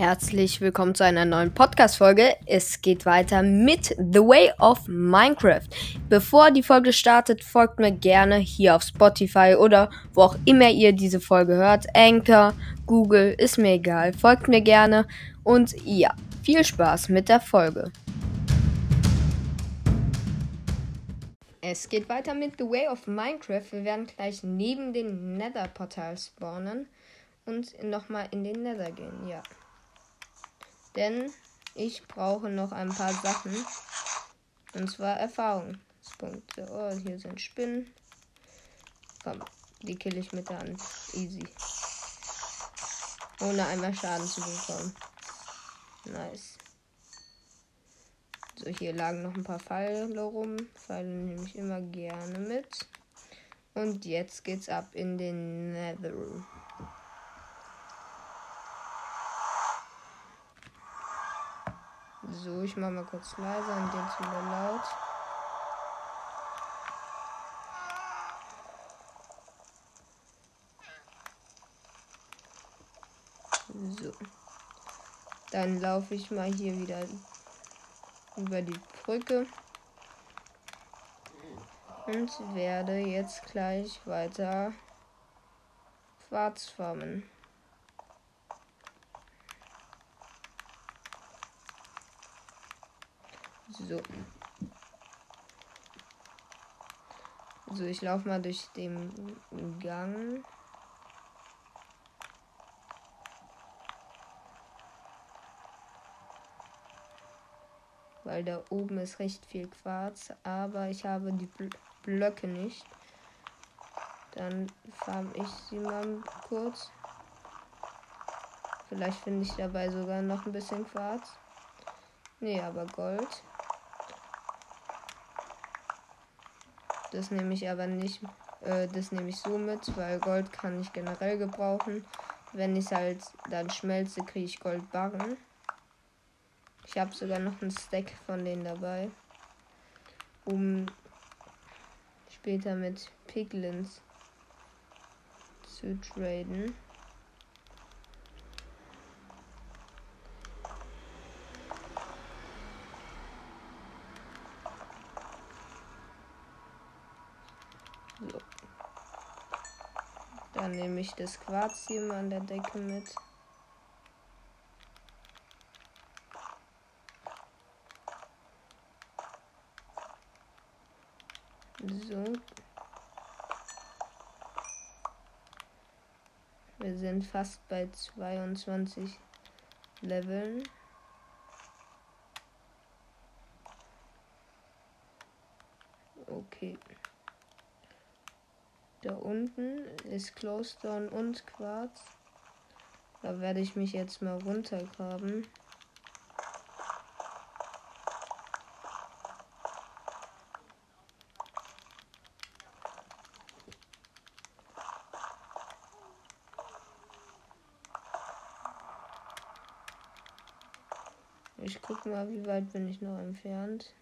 Herzlich willkommen zu einer neuen Podcast-Folge. Es geht weiter mit The Way of Minecraft. Bevor die Folge startet, folgt mir gerne hier auf Spotify oder wo auch immer ihr diese Folge hört. Anchor, Google, ist mir egal. Folgt mir gerne und ja, viel Spaß mit der Folge. Es geht weiter mit The Way of Minecraft. Wir werden gleich neben den Nether-Portal spawnen und nochmal in den Nether gehen, ja. Denn ich brauche noch ein paar Sachen. Und zwar Erfahrungspunkte. Oh, hier sind Spinnen. Komm, die kill ich mit der Hand. Easy. Ohne einmal Schaden zu bekommen. Nice. So, hier lagen noch ein paar Pfeile rum. Pfeile nehme ich immer gerne mit. Und jetzt geht's ab in den Nether. So, ich mach mal kurz leiser und jetzt wieder laut. So. Dann laufe ich mal hier wieder über die Brücke. Und werde jetzt gleich weiter Quarz formen. So. So, ich laufe mal durch den Gang. Weil da oben ist recht viel Quarz, aber ich habe die Bl Blöcke nicht. Dann farm ich sie mal kurz. Vielleicht finde ich dabei sogar noch ein bisschen Quarz. Nee, aber Gold. Das nehme ich aber nicht. Äh, das nehme ich so mit, weil Gold kann ich generell gebrauchen. Wenn ich halt dann schmelze, kriege ich Goldbarren. Ich habe sogar noch einen Stack von denen dabei. Um später mit Piglins zu traden. So. Dann nehme ich das Quarz hier mal an der Decke mit. So. Wir sind fast bei 22 Leveln. Okay. Da unten ist Closestone und Quarz. Da werde ich mich jetzt mal runtergraben. Ich guck mal, wie weit bin ich noch entfernt.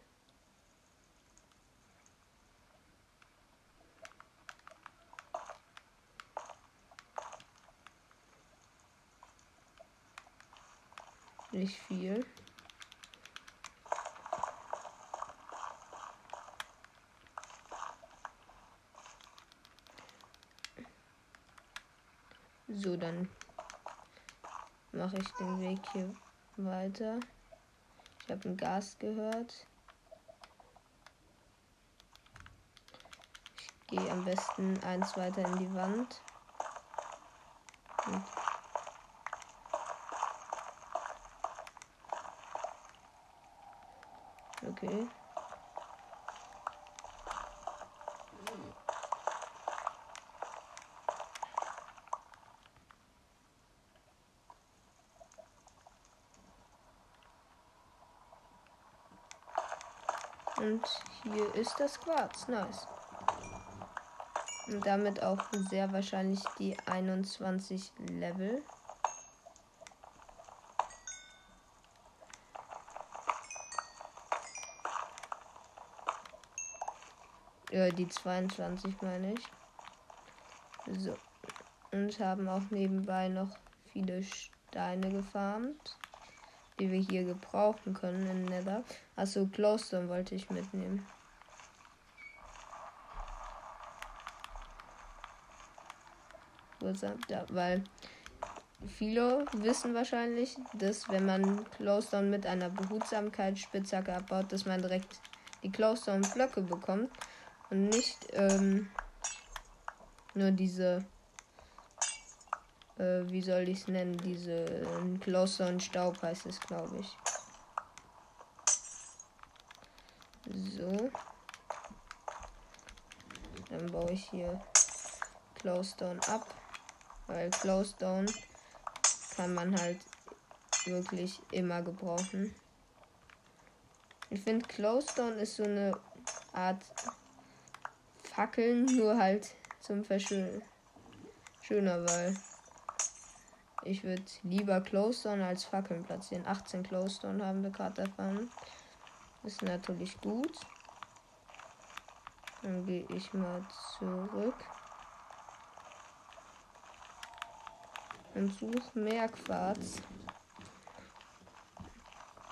Nicht viel. So, dann mache ich den Weg hier weiter. Ich habe ein Gas gehört. Ich gehe am besten eins weiter in die Wand. Und Okay. Und hier ist das Quarz. Nice. Und damit auch sehr wahrscheinlich die 21 Level. Ja, die 22 meine ich. So. Und haben auch nebenbei noch viele Steine gefarmt, die wir hier gebrauchen können in Nether. Achso, Glowstone wollte ich mitnehmen. Ja, weil viele wissen wahrscheinlich, dass wenn man Glowstone mit einer Behutsamkeitsspitzhacke abbaut, dass man direkt die Glowstone-Blöcke bekommt und nicht ähm, nur diese, äh, wie soll ich es nennen, diese Glowstone-Staub heißt es, glaube ich. So. Dann baue ich hier Glowstone ab. Weil Glowstone kann man halt wirklich immer gebrauchen. Ich finde Glowstone ist so eine Art Fackeln, nur halt zum Verschöner, weil ich würde lieber Glowstone als Fackeln platzieren. 18 Glowstone haben wir gerade erfahren. Ist natürlich gut. Dann gehe ich mal zurück. und suche mehr Quarz.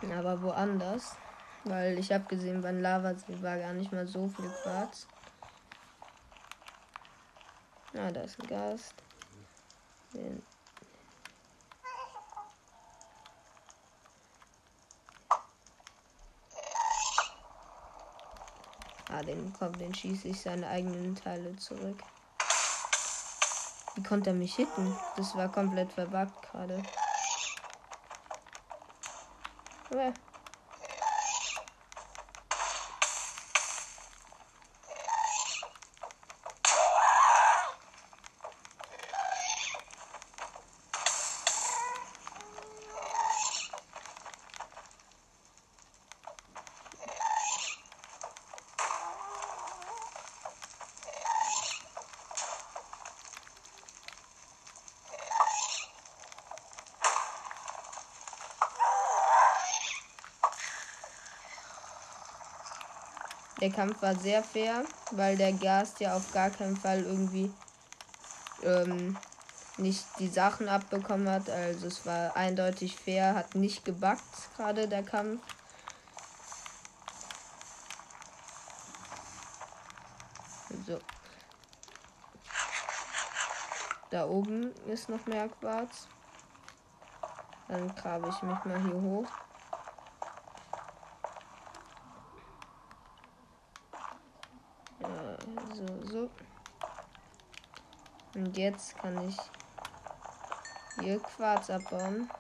Aber woanders. Weil ich habe gesehen, beim Lavasee war gar nicht mal so viel Quarz. Ah, da ist ein Gast. Den Ah, den kommt, den schieße ich seine eigenen Teile zurück. Wie konnte er mich hitten? Das war komplett verbuggt gerade. Der Kampf war sehr fair, weil der Gast ja auf gar keinen Fall irgendwie ähm, nicht die Sachen abbekommen hat. Also es war eindeutig fair, hat nicht gebackt gerade der Kampf. So. Da oben ist noch mehr Quarz. Dann grabe ich mich mal hier hoch. Und jetzt kann ich hier Quarz abbauen.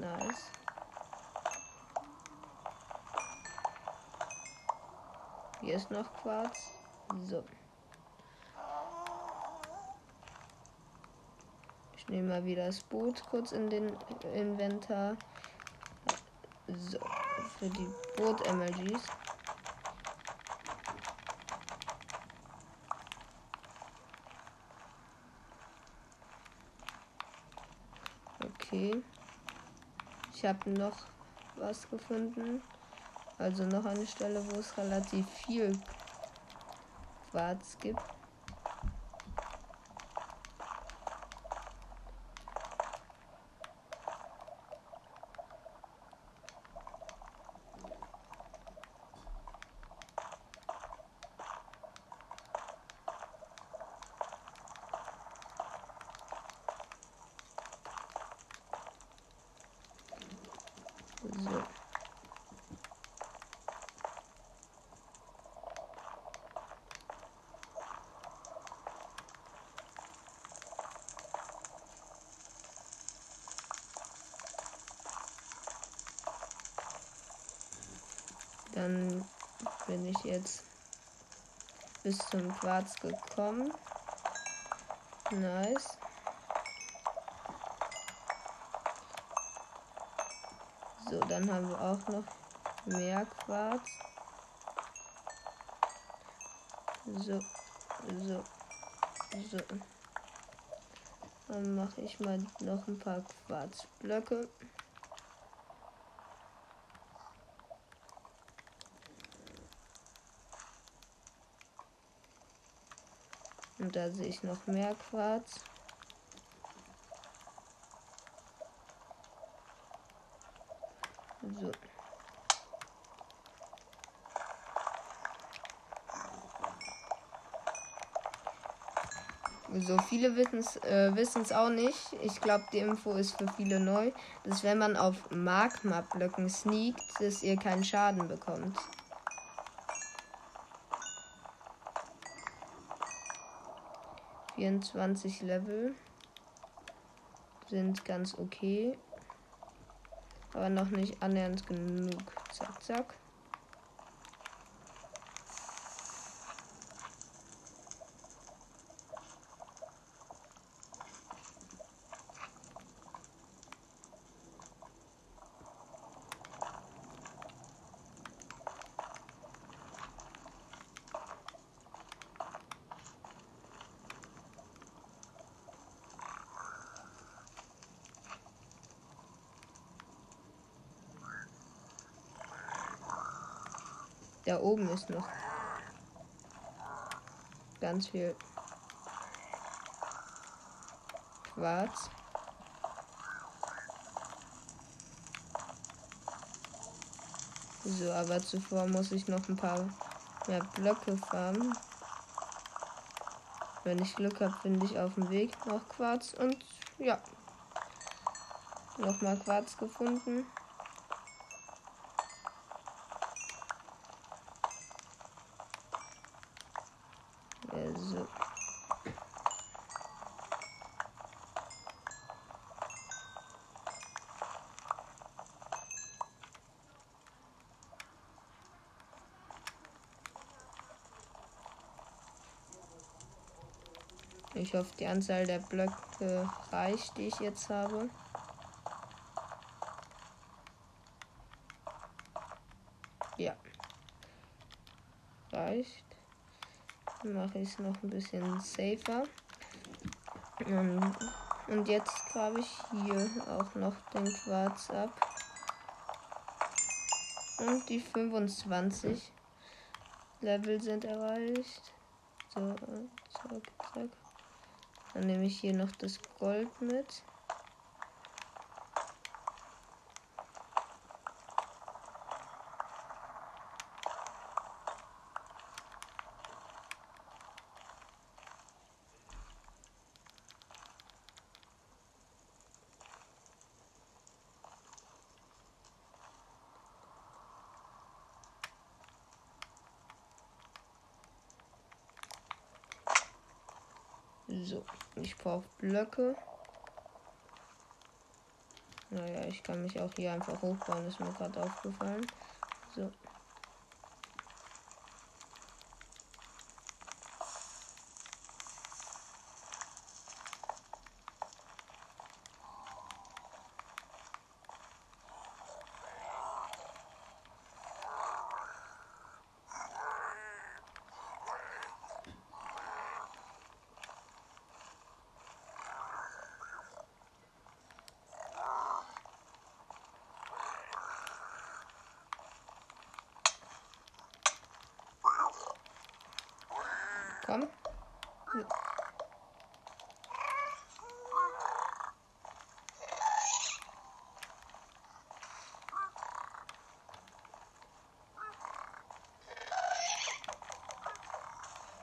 Nice. Hier ist noch Quarz. So. Ich nehme mal wieder das Boot kurz in den Inventar. So. Für die Boot-Emojis. Okay. Ich habe noch was gefunden. Also noch eine Stelle, wo es relativ viel Quarz gibt. Dann bin ich jetzt bis zum Quarz gekommen. Nice. So, dann haben wir auch noch mehr Quarz. So, so, so. Dann mache ich mal noch ein paar Quarzblöcke. Da sehe ich noch mehr Quarz. So. So viele wissen es äh, auch nicht. Ich glaube, die Info ist für viele neu, dass wenn man auf Magma-Blöcken sneakt, dass ihr keinen Schaden bekommt. Vierundzwanzig Level sind ganz okay, aber noch nicht annähernd genug. Zack, zack. Oben ist noch ganz viel Quarz. So, aber zuvor muss ich noch ein paar mehr Blöcke farmen. Wenn ich Glück habe, finde ich auf dem Weg noch Quarz und ja, nochmal Quarz gefunden. Ich hoffe, die Anzahl der Blöcke reicht, die ich jetzt habe. Ja. Reicht. Dann mache ich es noch ein bisschen safer. Und jetzt grabe ich hier auch noch den Quarz ab. Und die 25 Level sind erreicht. So, zack, zack. Dann nehme ich hier noch das Gold mit. So, ich brauche Blöcke. Naja, ich kann mich auch hier einfach hochbauen, ist mir gerade aufgefallen. So. Komm.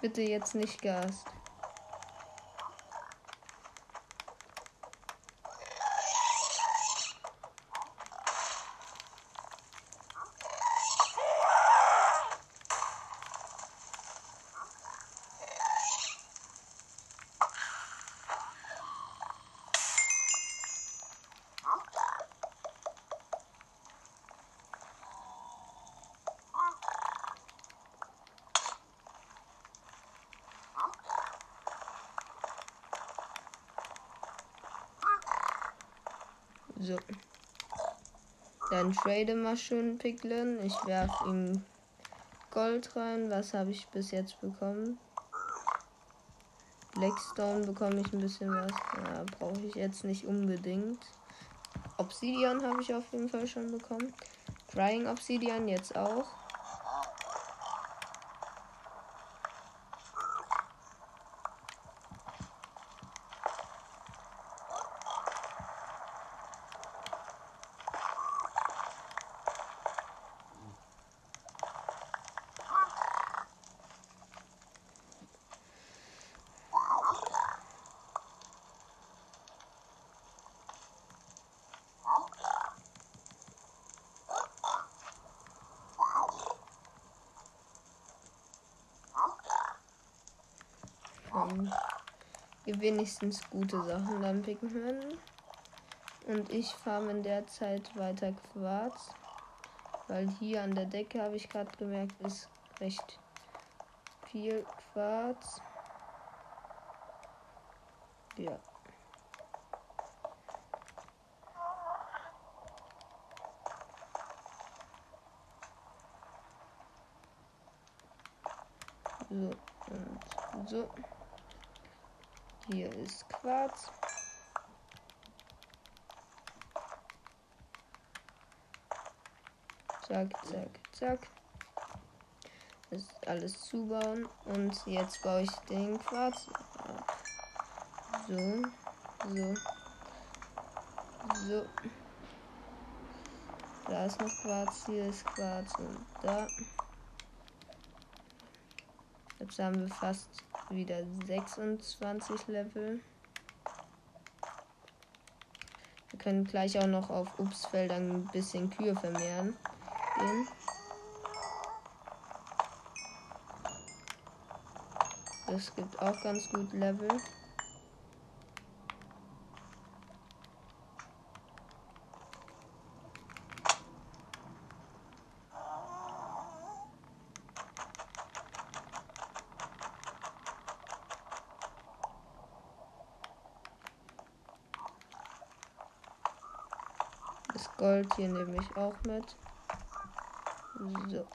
Bitte jetzt nicht Gas. So. Trade mal schön Piglin. Ich werfe ihm Gold rein. Was habe ich bis jetzt bekommen? Blackstone bekomme ich ein bisschen was. Ja, brauche ich jetzt nicht unbedingt. Obsidian habe ich auf jeden Fall schon bekommen. Drying Obsidian jetzt auch. hier wenigstens gute Sachen dann picken können. Und ich farme in der Zeit weiter Quarz. Weil hier an der Decke habe ich gerade gemerkt, ist recht viel Quarz. Ja. So und so. Hier ist Quarz. Zack, zack, zack. Das ist alles zubauen. Und jetzt baue ich den Quarz ab. So, so, so. Da ist noch Quarz, hier ist Quarz und da. Jetzt haben wir fast wieder 26 Level. Wir können gleich auch noch auf Obstfeldern ein bisschen Kühe vermehren gehen. Das gibt auch ganz gut Level. Hier nehme ich auch mit. So.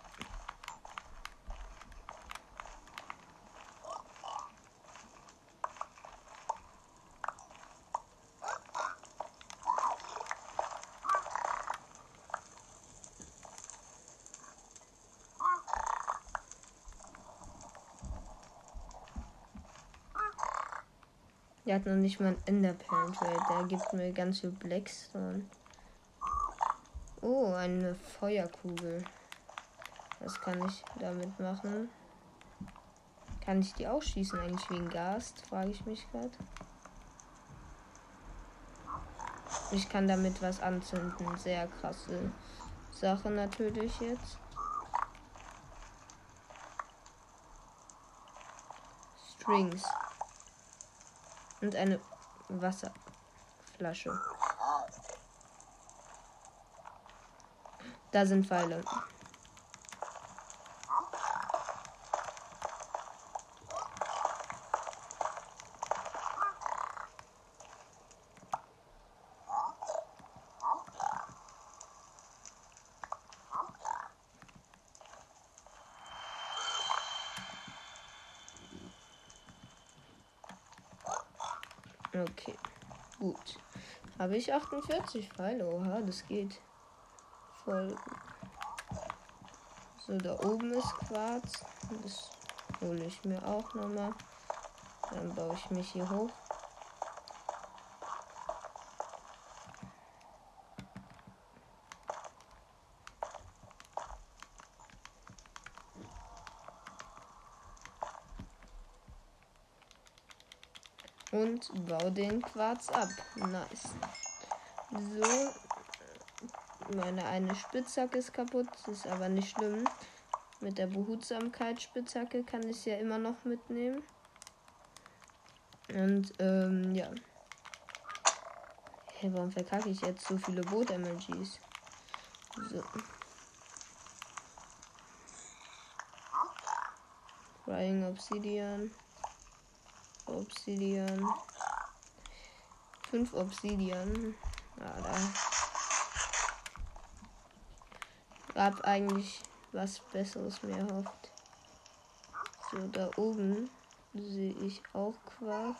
Der hat noch nicht mal einen Enderperlen Trade. Der gibt mir ganz viel Blackstone. Oh, eine Feuerkugel. Was kann ich damit machen? Kann ich die auch schießen eigentlich wie ein Gast? Frage ich mich gerade. Ich kann damit was anzünden. Sehr krasse Sache natürlich jetzt. Strings. Und eine Wasserflasche. Da sind Pfeile. Okay, gut. Habe ich 48 Pfeile? Oha, das geht. Voll So, da oben ist Quarz. Das hole ich mir auch nochmal. Dann baue ich mich hier hoch. und baue den Quarz ab. Nice. So. Meine eine Spitzhacke ist kaputt, ist aber nicht schlimm. Mit der Behutsamkeit Spitzhacke kann ich ja immer noch mitnehmen. Und ähm, ja. Hey, warum verkacke ich jetzt so viele Boot-Emojis? So. Crying Obsidian. Obsidian. Fünf Obsidian. Ja, da gab eigentlich was Besseres mehr hofft. So, da oben sehe ich auch Quarz.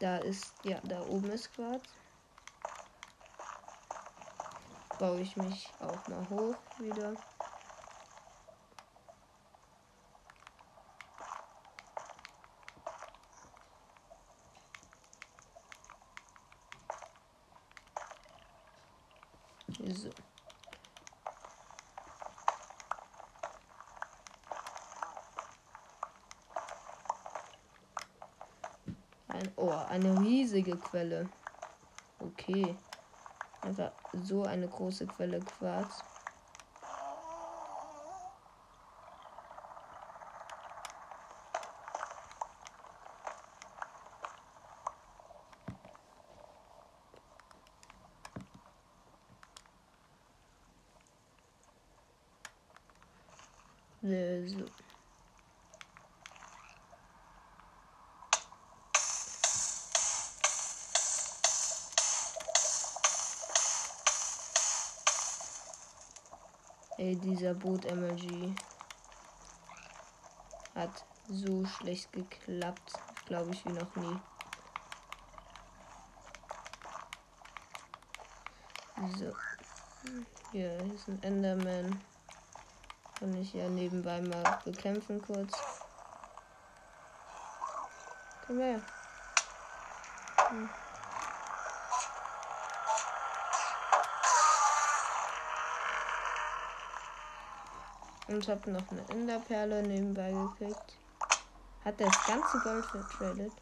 Da ist, ja, da oben ist Quarz. Baue ich mich auch mal hoch wieder. riesige Quelle. Okay. Einfach so eine große Quelle Quarz. Äh, so. Ey, dieser Boot MLG hat so schlecht geklappt, glaube ich, wie noch nie. So. Hier ist ein Enderman. Kann ich ja nebenbei mal bekämpfen kurz. Komm her. Hm. Und habe noch eine Enderperle nebenbei gekriegt. Hat das ganze Gold vertradet?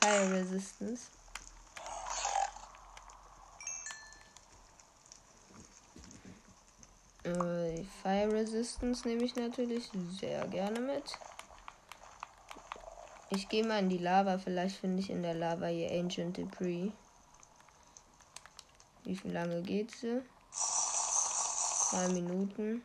Fire Resistance. Äh, Fire Resistance nehme ich natürlich sehr gerne mit. Ich gehe mal in die Lava. Vielleicht finde ich in der Lava hier Ancient Debris. Wie lange geht sie? Zwei Minuten.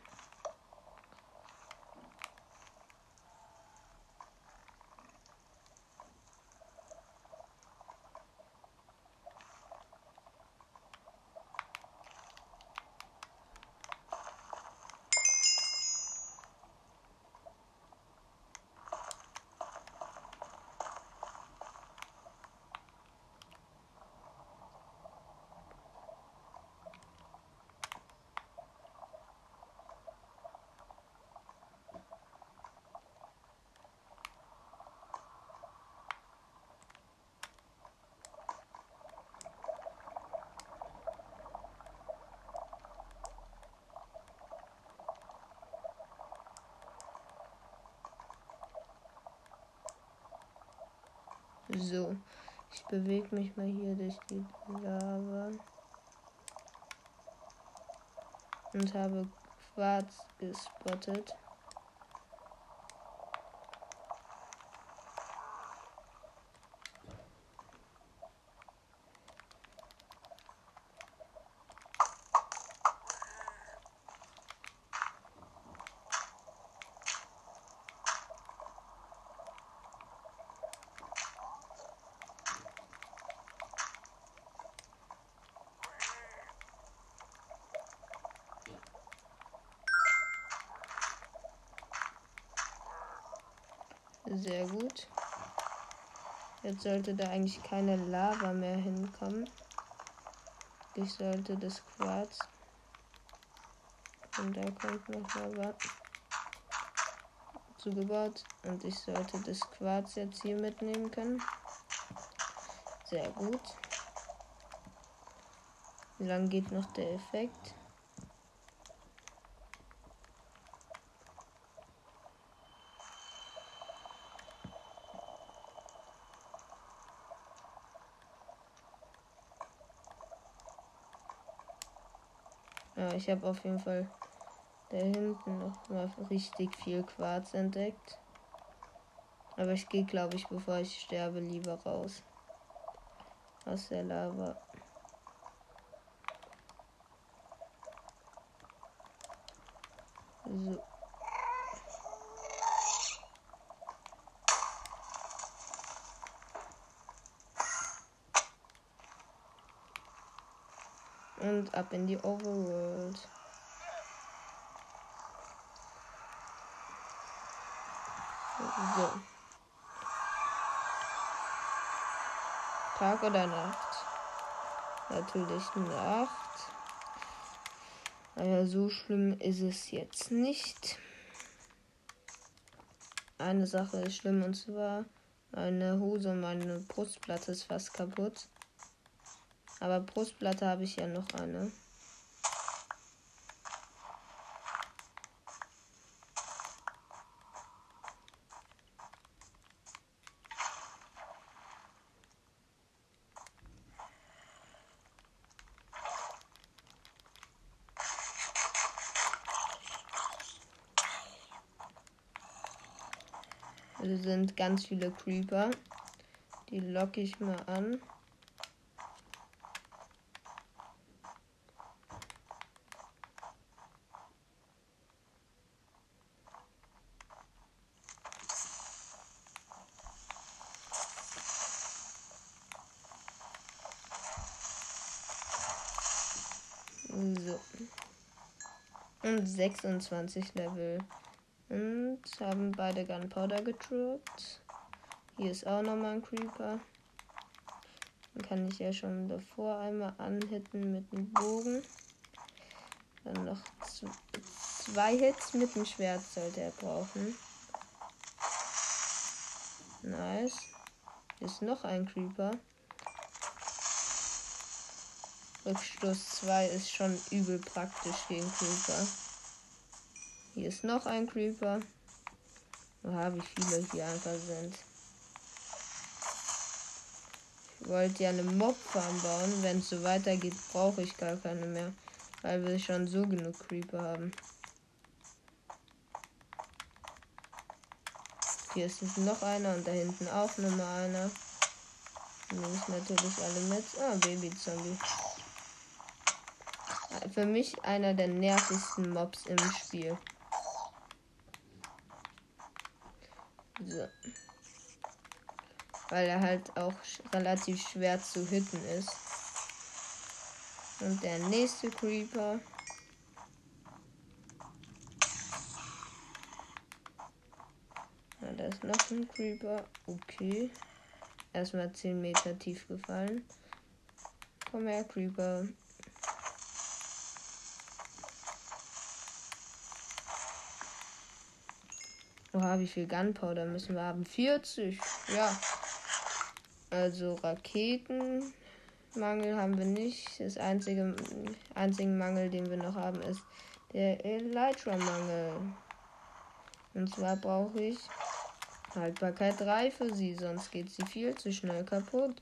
So, ich bewege mich mal hier durch die Lava. Und habe Quarz gespottet. Sehr gut. Jetzt sollte da eigentlich keine Lava mehr hinkommen. Ich sollte das Quarz. Und da kommt noch Lava zugebaut. Und ich sollte das Quarz jetzt hier mitnehmen können. Sehr gut. Wie lange geht noch der Effekt? Ich habe auf jeden Fall da hinten noch mal richtig viel Quarz entdeckt. Aber ich gehe, glaube ich, bevor ich sterbe, lieber raus. Aus der Lava. So. Und ab in die Overworld. So. Tag oder Nacht? Natürlich Nacht. Naja, so schlimm ist es jetzt nicht. Eine Sache ist schlimm und zwar meine Hose, meine Brustplatte ist fast kaputt. Aber Brustplatte habe ich ja noch eine. Also sind ganz viele Creeper. Die locke ich mal an. Und 26 Level. Und haben beide Gunpowder gedroppt. Hier ist auch nochmal ein Creeper. Den kann ich ja schon davor einmal anhitten mit dem Bogen. Dann noch zwei Hits mit dem Schwert sollte er brauchen. Nice. Hier ist noch ein Creeper. Rückstoß 2 ist schon übel praktisch gegen Creeper. Hier ist noch ein Creeper. Oha, wie viele hier einfach sind. Ich wollte ja eine Mob-Farm bauen. Wenn es so weitergeht, brauche ich gar keine mehr. Weil wir schon so genug Creeper haben. Hier ist noch einer und da hinten auch nochmal einer. Nehme ich natürlich alle mit. Ah, Baby-Zombie. Für mich einer der nervigsten Mobs im Spiel. So. Weil er halt auch relativ schwer zu hitten ist. Und der nächste Creeper. Ja, da ist noch ein Creeper. Okay. Erstmal 10 Meter tief gefallen. Komm her, Creeper. Oha, wie viel Gunpowder müssen wir haben? 40. Ja. Also Raketenmangel haben wir nicht. Das einzige einzigen Mangel, den wir noch haben, ist der Elytra-Mangel. Und zwar brauche ich Haltbarkeit 3 für sie, sonst geht sie viel zu schnell kaputt.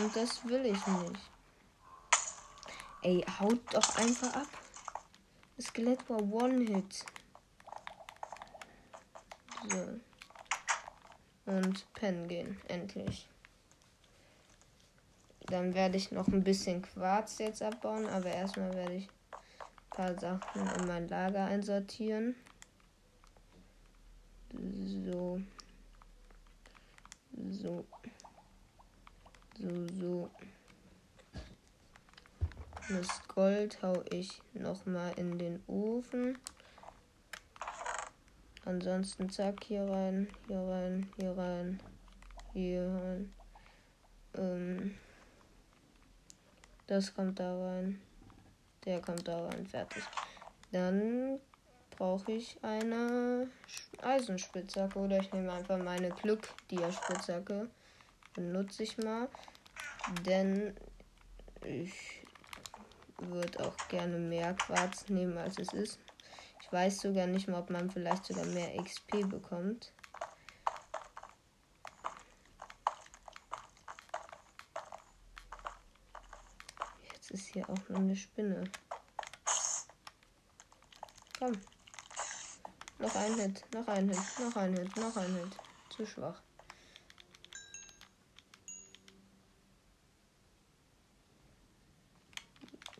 Und das will ich nicht. Ey, haut doch einfach ab. Skelett war One-Hit. So. Und pennen gehen, endlich. Dann werde ich noch ein bisschen Quarz jetzt abbauen, aber erstmal werde ich ein paar Sachen in mein Lager einsortieren. So. So. So, so. Das Gold hau ich nochmal in den Ofen. Ansonsten zack, hier rein, hier rein, hier rein, hier rein. Ähm, das kommt da rein. Der kommt da rein, fertig. Dann brauche ich eine Eisenspitzhacke oder ich nehme einfach meine Glück-Dia-Spitzhacke. Benutze ich mal. Denn ich würde auch gerne mehr Quarz nehmen, als es ist. Ich weiß sogar nicht mal, ob man vielleicht sogar mehr XP bekommt. Jetzt ist hier auch noch eine Spinne. Komm. Noch ein Hit, noch ein Hit, noch ein Hit, noch ein Hit. Zu schwach.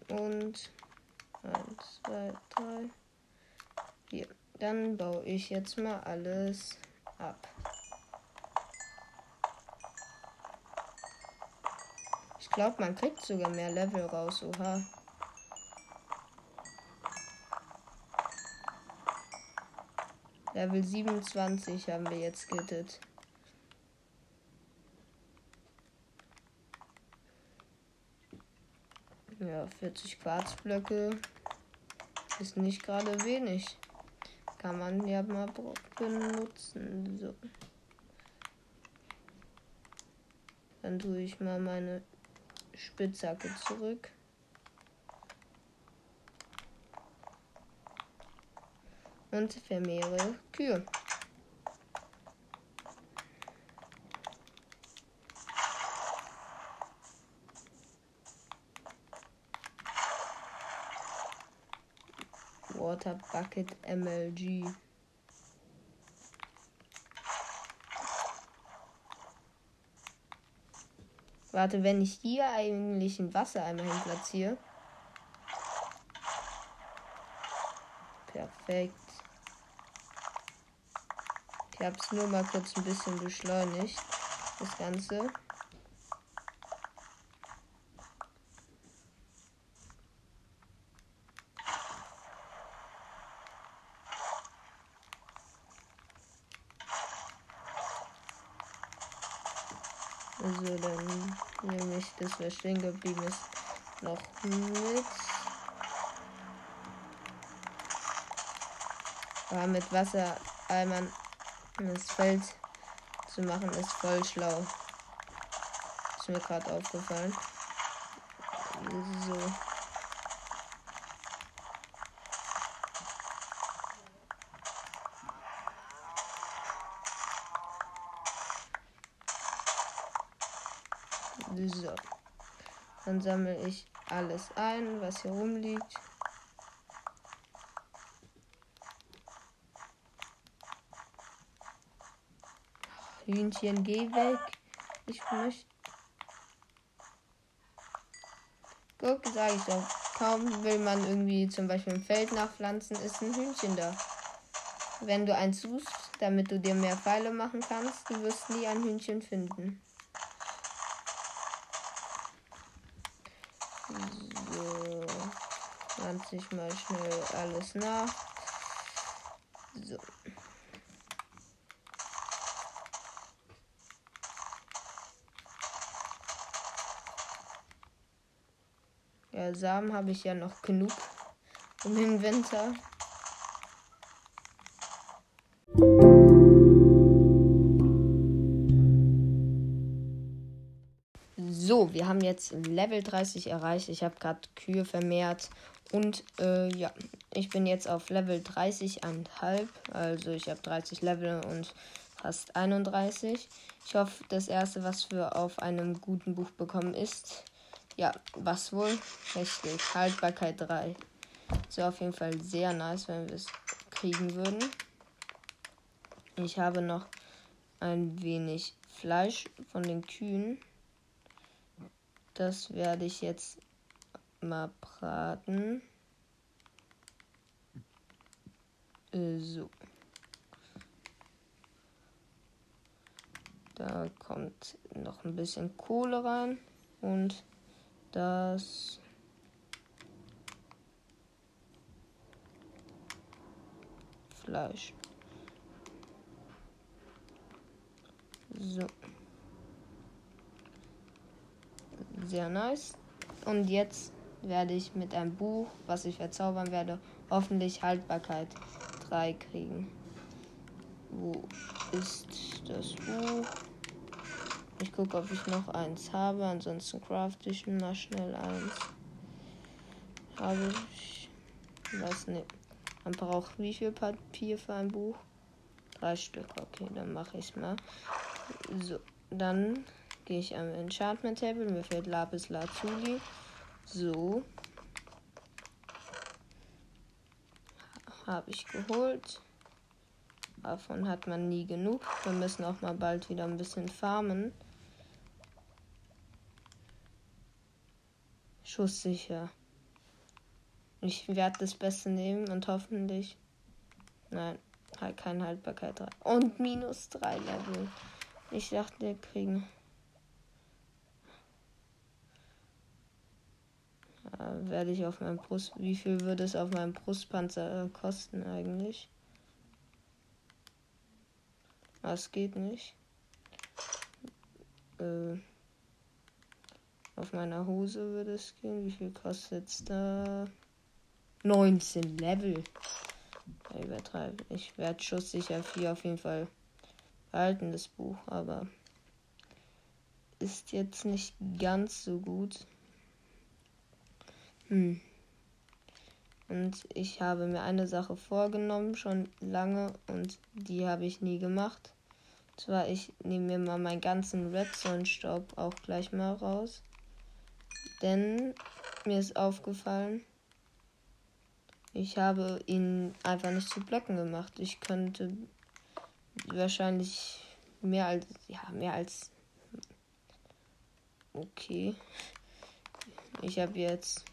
Und eins, zwei, drei. Hier. Dann baue ich jetzt mal alles ab. Ich glaube, man kriegt sogar mehr Level raus. Oha. Level 27 haben wir jetzt gehittet. Ja, 40 Quarzblöcke ist nicht gerade wenig. Kann man ja mal benutzen. So. Dann tue ich mal meine Spitzhacke zurück. Und vermehre Kühe. Water Bucket MLG. Warte, wenn ich hier eigentlich ein Wassereimer hin platziere. Perfekt. Ich habe es nur mal kurz ein bisschen beschleunigt. Das Ganze. Was stehen geblieben ist, noch mit. Aber mit Wassereimern das Feld zu machen, ist voll schlau. Ist mir gerade aufgefallen. So. Dann sammle ich alles ein, was hier rumliegt. Hühnchen, geh weg. Ich möchte. Guck, sag ich doch. Kaum will man irgendwie zum Beispiel im Feld nachpflanzen, ist ein Hühnchen da. Wenn du eins suchst, damit du dir mehr Pfeile machen kannst, du wirst nie ein Hühnchen finden. So. Pflanze ich mal schnell alles nach. So. Ja, Samen habe ich ja noch genug im Inventar. So, wir haben jetzt Level 30 erreicht. Ich habe gerade Kühe vermehrt. Und äh, ja, ich bin jetzt auf Level 30,5. Also ich habe 30 Level und fast 31. Ich hoffe, das erste, was wir auf einem guten Buch bekommen, ist ja, was wohl? Richtig. Haltbarkeit 3. Ist auf jeden Fall sehr nice, wenn wir es kriegen würden. Ich habe noch ein wenig Fleisch von den Kühen. Das werde ich jetzt mal braten. So. Da kommt noch ein bisschen Kohle rein und das Fleisch. So. Sehr nice. Und jetzt werde ich mit einem Buch, was ich verzaubern werde, hoffentlich Haltbarkeit 3 kriegen. Wo ist das Buch? Ich gucke, ob ich noch eins habe. Ansonsten crafte ich mal schnell eins. Habe ich. Was? Ne. Man braucht wie viel Papier für ein Buch? Drei Stück. Okay, dann mache ich mal. So, dann gehe ich am Enchantment Table. Mir fehlt Lapis Lazuli. So. Habe ich geholt. Davon hat man nie genug. Wir müssen auch mal bald wieder ein bisschen farmen. schusssicher. Ich werde das Beste nehmen und hoffentlich. Nein, halt keine Haltbarkeit 3. Und minus 3 Level. Ich dachte, wir kriegen. Ja, werde ich auf meinem Brust. Wie viel würde es auf meinem Brustpanzer kosten eigentlich? Das geht nicht. Äh. Auf meiner Hose würde es gehen. Wie viel kostet es da? 19 Level. Übertreibe. Ich werde schusssicher 4 auf jeden Fall behalten, das Buch, aber ist jetzt nicht ganz so gut. Hm. Und ich habe mir eine Sache vorgenommen, schon lange, und die habe ich nie gemacht. Und zwar, ich nehme mir mal meinen ganzen Redstone-Staub auch gleich mal raus. Denn mir ist aufgefallen, ich habe ihn einfach nicht zu Blöcken gemacht. Ich könnte wahrscheinlich mehr als, ja, mehr als, okay. Ich habe jetzt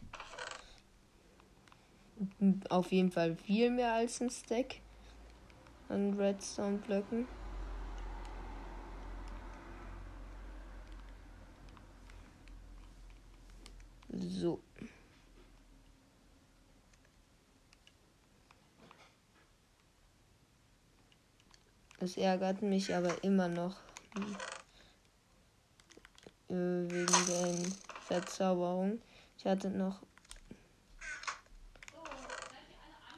auf jeden Fall viel mehr als ein Stack an Redstone-Blöcken. So. Es ärgert mich aber immer noch. wegen der Verzauberung. Ich hatte noch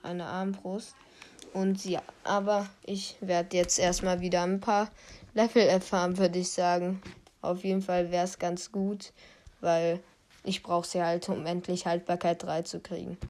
eine Armbrust. Und ja, aber ich werde jetzt erstmal wieder ein paar Level erfahren, würde ich sagen. Auf jeden Fall wäre es ganz gut, weil ich brauche sie halt, um endlich Haltbarkeit 3 zu kriegen.